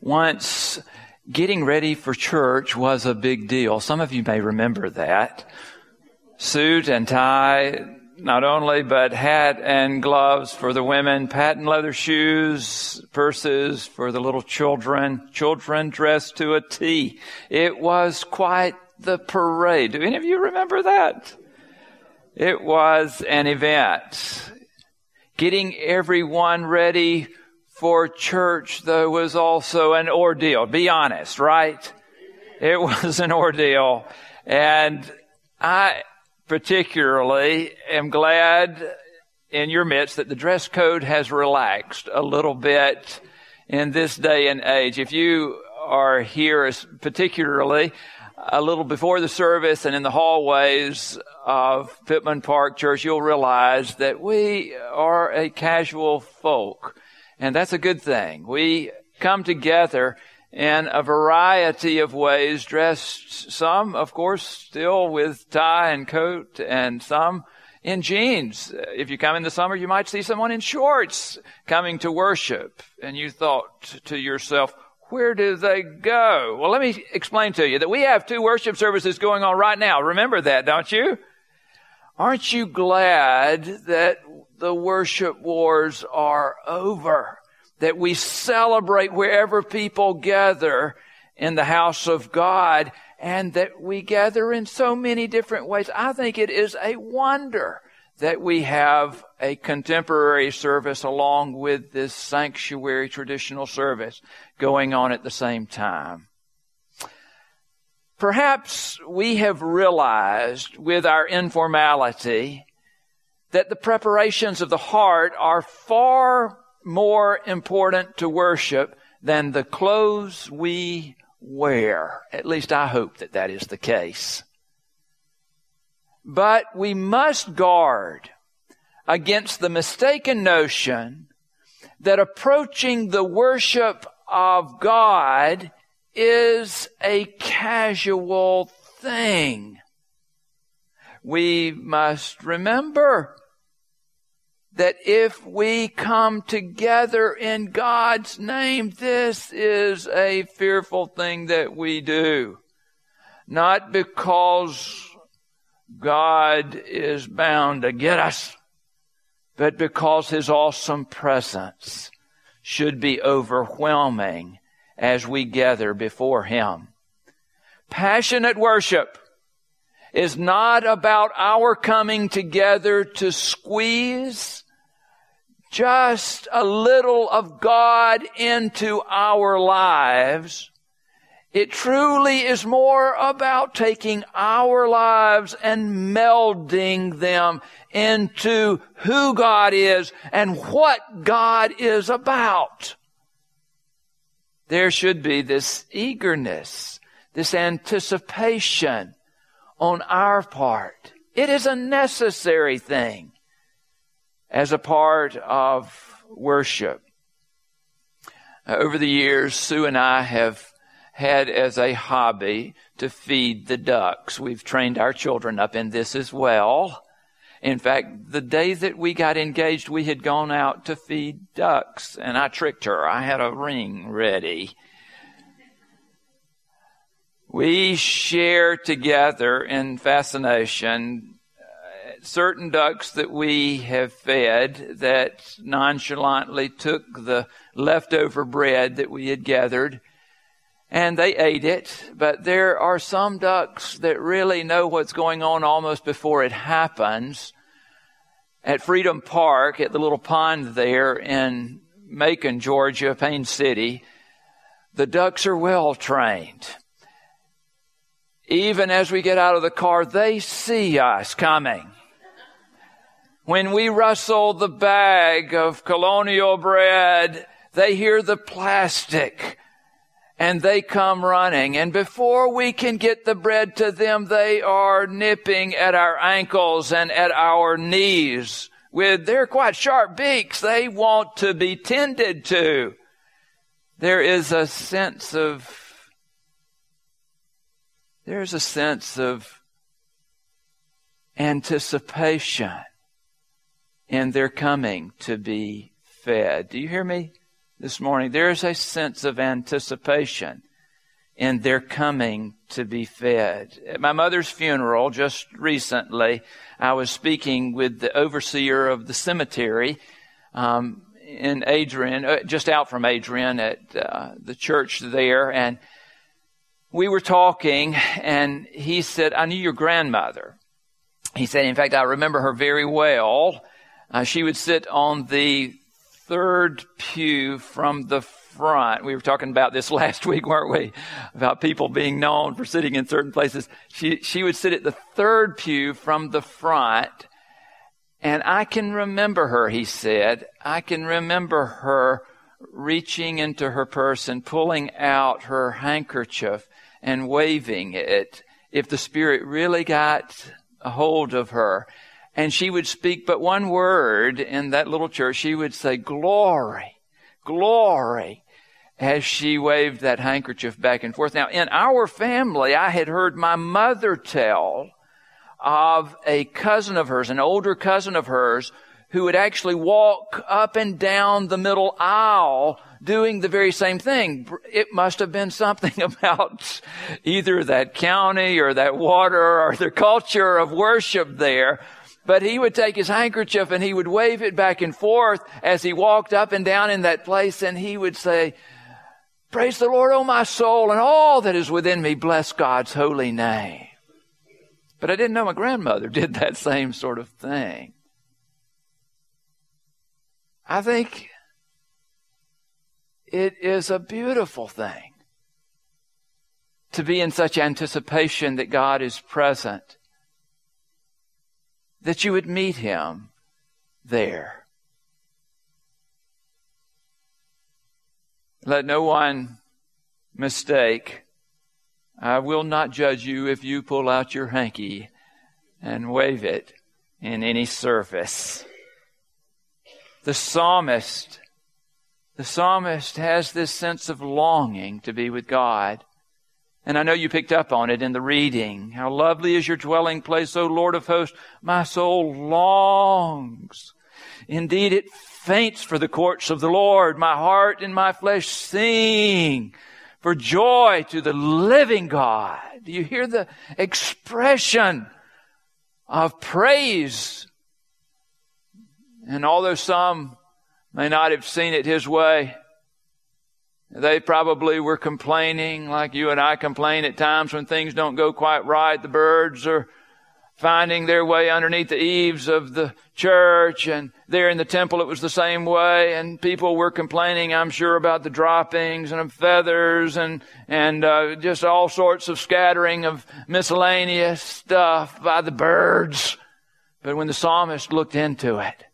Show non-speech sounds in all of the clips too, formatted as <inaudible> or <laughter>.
Once getting ready for church was a big deal. Some of you may remember that. Suit and tie, not only, but hat and gloves for the women, patent leather shoes, purses for the little children, children dressed to a T. It was quite the parade. Do any of you remember that? It was an event. Getting everyone ready for church, though, was also an ordeal. Be honest, right? It <laughs> was an ordeal. And I particularly am glad in your midst that the dress code has relaxed a little bit in this day and age. If you are here particularly a little before the service and in the hallways of Pittman Park Church, you'll realize that we are a casual folk. And that's a good thing. We come together in a variety of ways, dressed some, of course, still with tie and coat, and some in jeans. If you come in the summer, you might see someone in shorts coming to worship. And you thought to yourself, where do they go? Well, let me explain to you that we have two worship services going on right now. Remember that, don't you? Aren't you glad that the worship wars are over? That we celebrate wherever people gather in the house of God and that we gather in so many different ways. I think it is a wonder that we have a contemporary service along with this sanctuary traditional service going on at the same time. Perhaps we have realized with our informality that the preparations of the heart are far more important to worship than the clothes we wear. At least I hope that that is the case. But we must guard against the mistaken notion that approaching the worship of God is a casual thing. We must remember that if we come together in God's name, this is a fearful thing that we do. Not because God is bound to get us, but because His awesome presence should be overwhelming as we gather before Him. Passionate worship is not about our coming together to squeeze just a little of God into our lives. It truly is more about taking our lives and melding them into who God is and what God is about there should be this eagerness, this anticipation on our part. It is a necessary thing as a part of worship. Uh, over the years, Sue and I have had as a hobby to feed the ducks. We've trained our children up in this as well. In fact, the day that we got engaged, we had gone out to feed ducks, and I tricked her. I had a ring ready. We share together in fascination uh, certain ducks that we have fed that nonchalantly took the leftover bread that we had gathered and they ate it. But there are some ducks that really know what's going on almost before it happens at Freedom Park at the little pond there in Macon, Georgia, Payne City, the ducks are well trained. Even as we get out of the car, they see us coming. When we rustle the bag of colonial bread, they hear the plastic and they come running. And before we can get the bread to them, they are nipping at our ankles and at our knees with their quite sharp beaks. They want to be tended to. There is a sense of, there's a sense of anticipation in their coming to be fed. Do you hear me this morning, there's a sense of anticipation in their coming to be fed. At my mother's funeral just recently, I was speaking with the overseer of the cemetery um, in Adrian, uh, just out from Adrian at uh, the church there, and we were talking, and he said, "I knew your grandmother." He said, "In fact, I remember her very well. Uh, she would sit on the third pew from the front. We were talking about this <laughs> last week, weren't we? About people being known for sitting in certain places. She, she would sit at the third pew from the front. And I can remember her, he said. I can remember her reaching into her purse and pulling out her handkerchief and waving it if the Spirit really got a hold of her. And she would speak but one word in that little church. She would say, glory, glory as she waved that handkerchief back and forth. Now, in our family, I had heard my mother tell of a cousin of hers, an older cousin of hers, who would actually walk up and down the middle aisle doing the very same thing. It must have been something <laughs> about either that county or that water or the culture of worship there. But he would take his handkerchief and he would wave it back and forth as he walked up and down in that place and he would say, Praise the Lord, O my soul, and all that is within me, bless God's holy name. But I didn't know my grandmother <laughs> did that same sort of thing. I think it is a beautiful thing to be in such anticipation that God is present, that you would meet Him there. Let no one mistake. I will not judge you if you pull out your hanky and wave it in any service. The psalmist, the psalmist has this sense of longing to be with God. And I know you picked up on it in the reading. How lovely is your dwelling place, O Lord of hosts. My soul longs. Indeed, it faints for the courts of the Lord. My heart and my flesh sing for joy to the living God. Do you hear the expression of praise? And although some may not have seen it his way, they probably were complaining like you and I complain at times when things don't go quite right. The birds are finding their way underneath the eaves of the church and there in the temple it was the same way and people were complaining i'm sure about the droppings and feathers and and uh, just all sorts of scattering of miscellaneous stuff by the birds but when the psalmist looked into it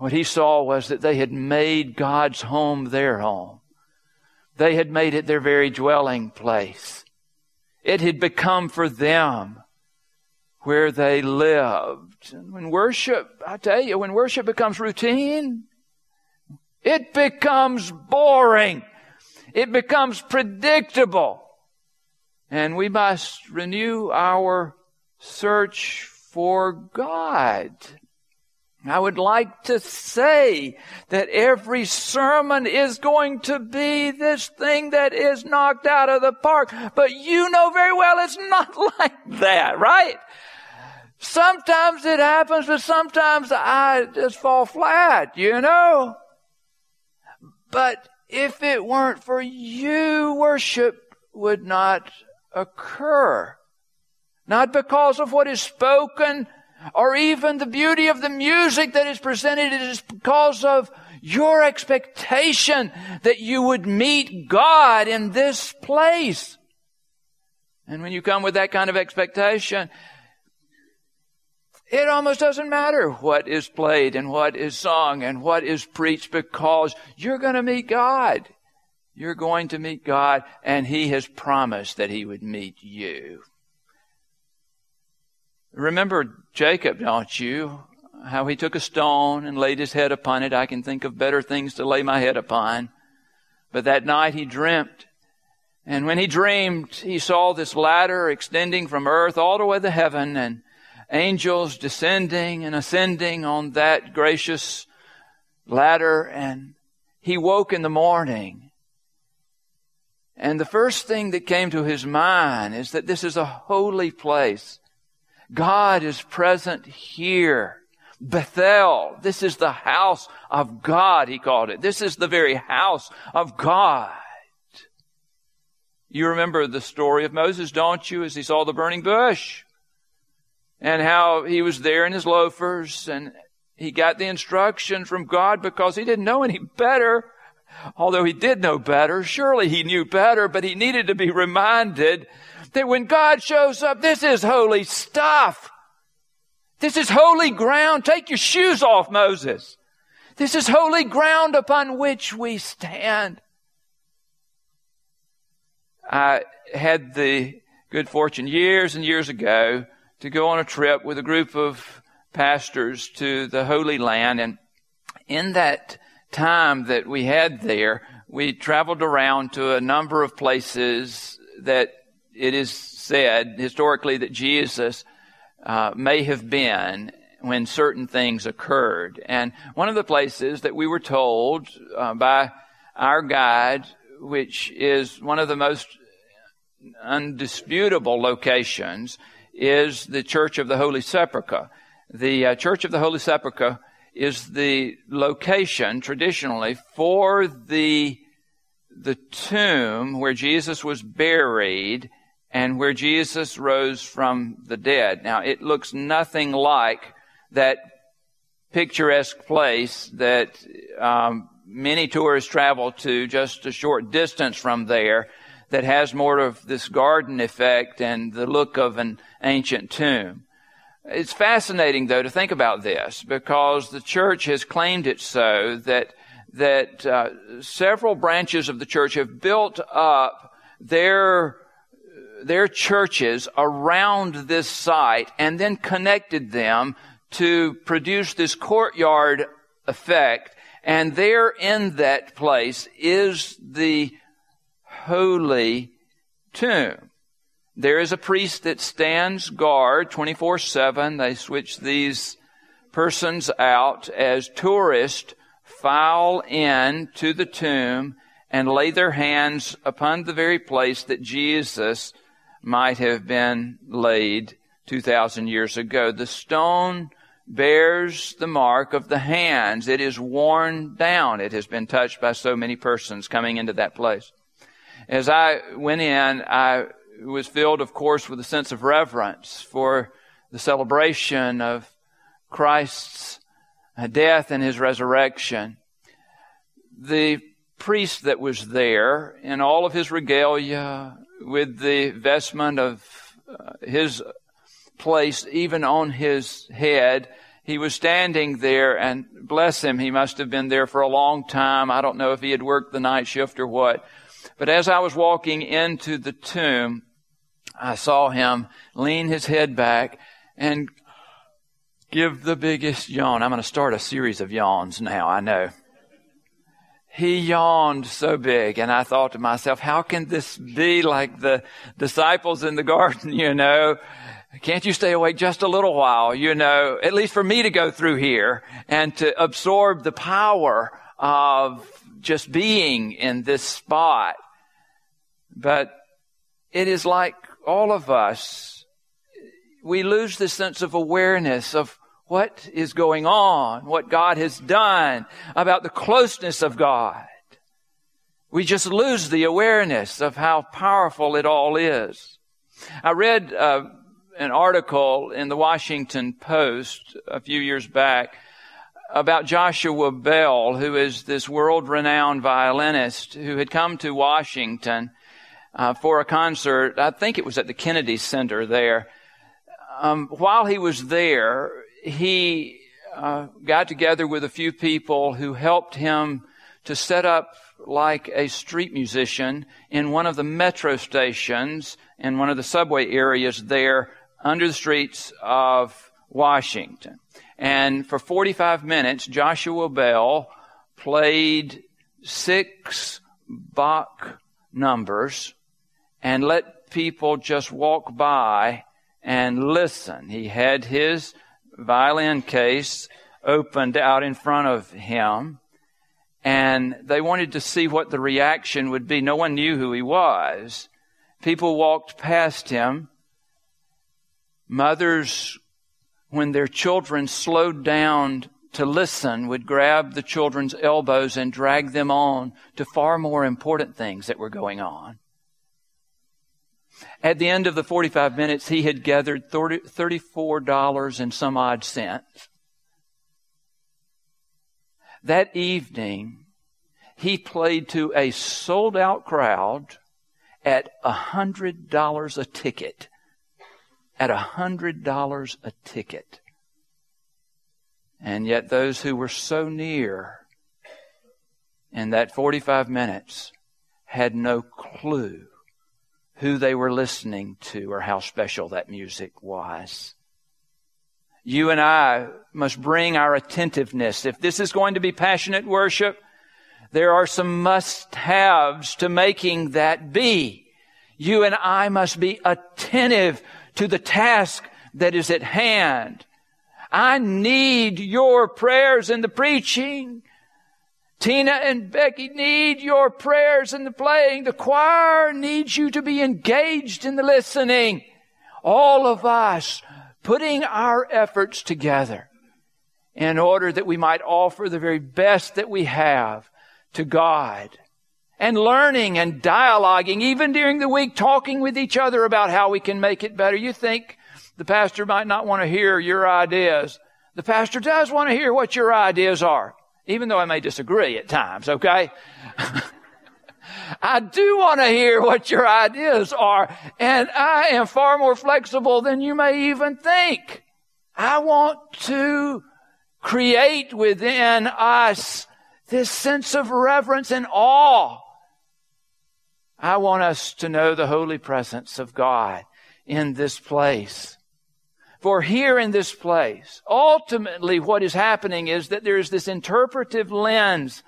what he saw was that they had made god's home their home they had made it their very dwelling place it had become for them where they lived. And when worship, I tell you, when worship becomes routine, it becomes boring. It becomes predictable. And we must renew our search for God. I would like to say that every sermon is going to be this thing that is knocked out of the park, but you know very well it's not <laughs> like that, right? Sometimes it happens, but sometimes I just fall flat, you know? But if it weren't for you, worship would not occur. Not because of what is spoken, or even the beauty of the music that is presented. It is because of your expectation that you would meet God in this place. And when you come with that kind of expectation, it almost doesn't matter what is played and what is sung and what is preached because you're going to meet God. You're going to meet God and He has promised that He would meet you. Remember Jacob, don't you? How he took a stone and laid his head upon it. I can think of better things to lay my head upon. But that night he dreamt. And when he dreamed, he saw this ladder extending from earth all the way to heaven and angels descending and ascending on that gracious ladder. And he woke in the morning. And the first thing that came to his mind is that this is a holy place. God is present here. Bethel. This is the house of God, he called it. This is the very house of God. You remember the story of Moses, don't you, as he saw the burning bush? And how he was there in his loafers and he got the instruction from God because he didn't know any better. Although he did know better, surely he knew better, but he needed to be reminded that when God shows up, this is holy stuff. This is holy ground. Take your shoes off, Moses. This is holy ground upon which we stand. I had the good fortune years and years ago to go on a trip with a group of pastors to the Holy Land. And in that time that we had there, we traveled around to a number of places that it is said historically that Jesus uh, may have been when certain things occurred. And one of the places that we were told uh, by our guide, which is one of the most undisputable locations, is the Church of the Holy Sepulchre. The uh, Church of the Holy Sepulchre is the location traditionally for the the tomb where Jesus was buried and where Jesus rose from the dead. Now, it looks nothing like that picturesque place that um, many tourists travel to just a short distance from there that has more of this garden effect and the look of an ancient tomb. It's fascinating though to think about this because the church has claimed it so that that uh, several branches of the church have built up their their churches around this site and then connected them to produce this courtyard effect. And there in that place is the holy tomb. There is a priest that stands guard 24 7. They switch these persons out as tourists file in to the tomb and lay their hands upon the very place that Jesus might have been laid 2,000 years ago. The stone bears the mark of the hands. It is worn down. It has been touched by so many persons coming into that place. As I went in, I was filled, of course, with a sense of reverence for the celebration of Christ's death and his resurrection. The priest that was there in all of his regalia, with the vestment of uh, his place even on his head. He was standing there and bless him, he must have been there for a long time. I don't know if he had worked the night shift or what. But as I was walking into the tomb, I saw him lean his head back and give the biggest yawn. I'm going to start a series of yawns now, I know he yawned so big and I thought to myself, how can this be like the disciples in the <laughs> garden, you know? Can't you stay awake just a little while, you know, at least for me to go through here and to absorb the power of just being in this spot. But it is like all of us, we lose the sense of awareness of what is going on, what God has done, about the closeness of God. We just lose the awareness of how powerful it all is. I read uh, an article in the Washington Post a few years back about Joshua Bell, who is this world renowned violinist who had come to Washington uh, for a concert. I think it was at the Kennedy Center there. Um, while he was there, he uh, got together with a few people who helped him to set up like a street musician in one of the metro stations in one of the subway areas there under the streets of Washington. And for 45 minutes, Joshua Bell played six Bach numbers and let people just walk by and listen. He had his violin case opened out in front of him. and they wanted to see what the reaction would be. No one knew who he was. People walked past him. Mothers, when their children slowed down to listen, would grab the children's elbows and drag them on to far more important things that were going on. At the end of the 45 minutes, he had gathered $34 and some odd cents. That evening, he played to a sold out crowd at $100 a ticket. At $100 a ticket. And yet those who were so near in that 45 minutes had no clue who they were listening to or how special that music was. You and I must bring our attentiveness. If this is going to be passionate worship, there are some must haves to making that be. You and I must be attentive to the task that is at hand. I need your prayers in the preaching. Tina and Becky need your prayers in the playing. The choir needs you to be engaged in the listening. All of us putting our efforts together in order that we might offer the very best that we have to God and learning and dialoguing, even during the week, talking with each other about how we can make it better. You think the pastor might not want to hear your ideas. The pastor does want to hear what your ideas are, even though I may disagree at times, okay? <laughs> I do want to hear what your ideas are, and I am far more flexible than you may even think. I want to create within us this sense of reverence and awe. I want us to know the holy presence of God in this place. For here in this place, ultimately what is happening is that there is this interpretive lens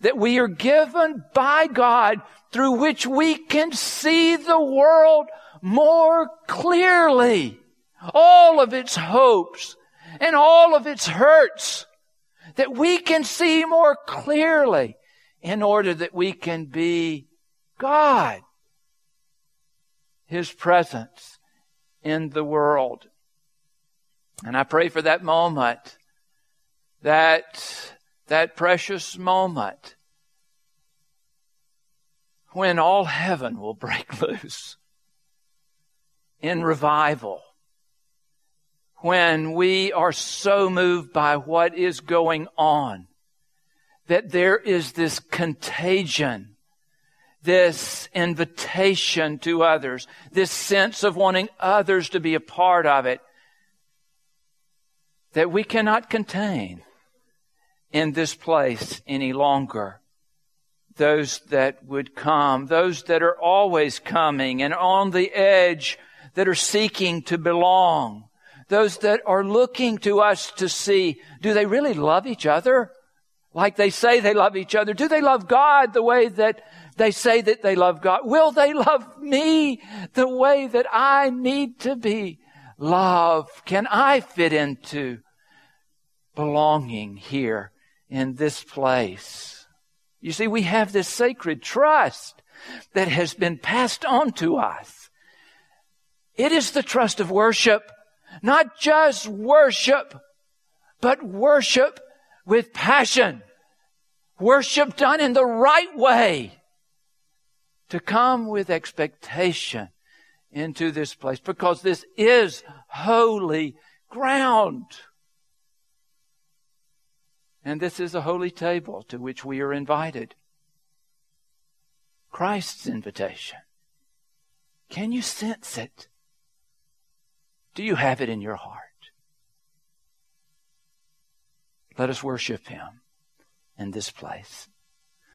that we are given by God through which we can see the world more clearly. All of its hopes and all of its hurts that we can see more clearly in order that we can be God. His presence in the world. And I pray for that moment, that, that precious moment when all heaven will break <laughs> loose in revival when we are so moved by what is going on that there is this contagion, this invitation to others, this sense of wanting others to be a part of it that we cannot contain in this place any longer. Those that would come, those that are always coming and on the edge that are seeking to belong those that are looking to us to see, do they really love each other? Like they say they love each other. Do they love God the way that they say that they love God? Will they love me the way that I need to be loved? Can I fit into belonging here in this place? You see, we have this sacred trust that has been passed on to us. It is the trust of worship. Not just worship, but worship with passion. Worship done in the right way. To come with expectation into this place because this is holy ground. And this is a holy table to which we are invited. Christ's invitation. Can you sense it? Do you have it in your heart? Let us worship Him in this place.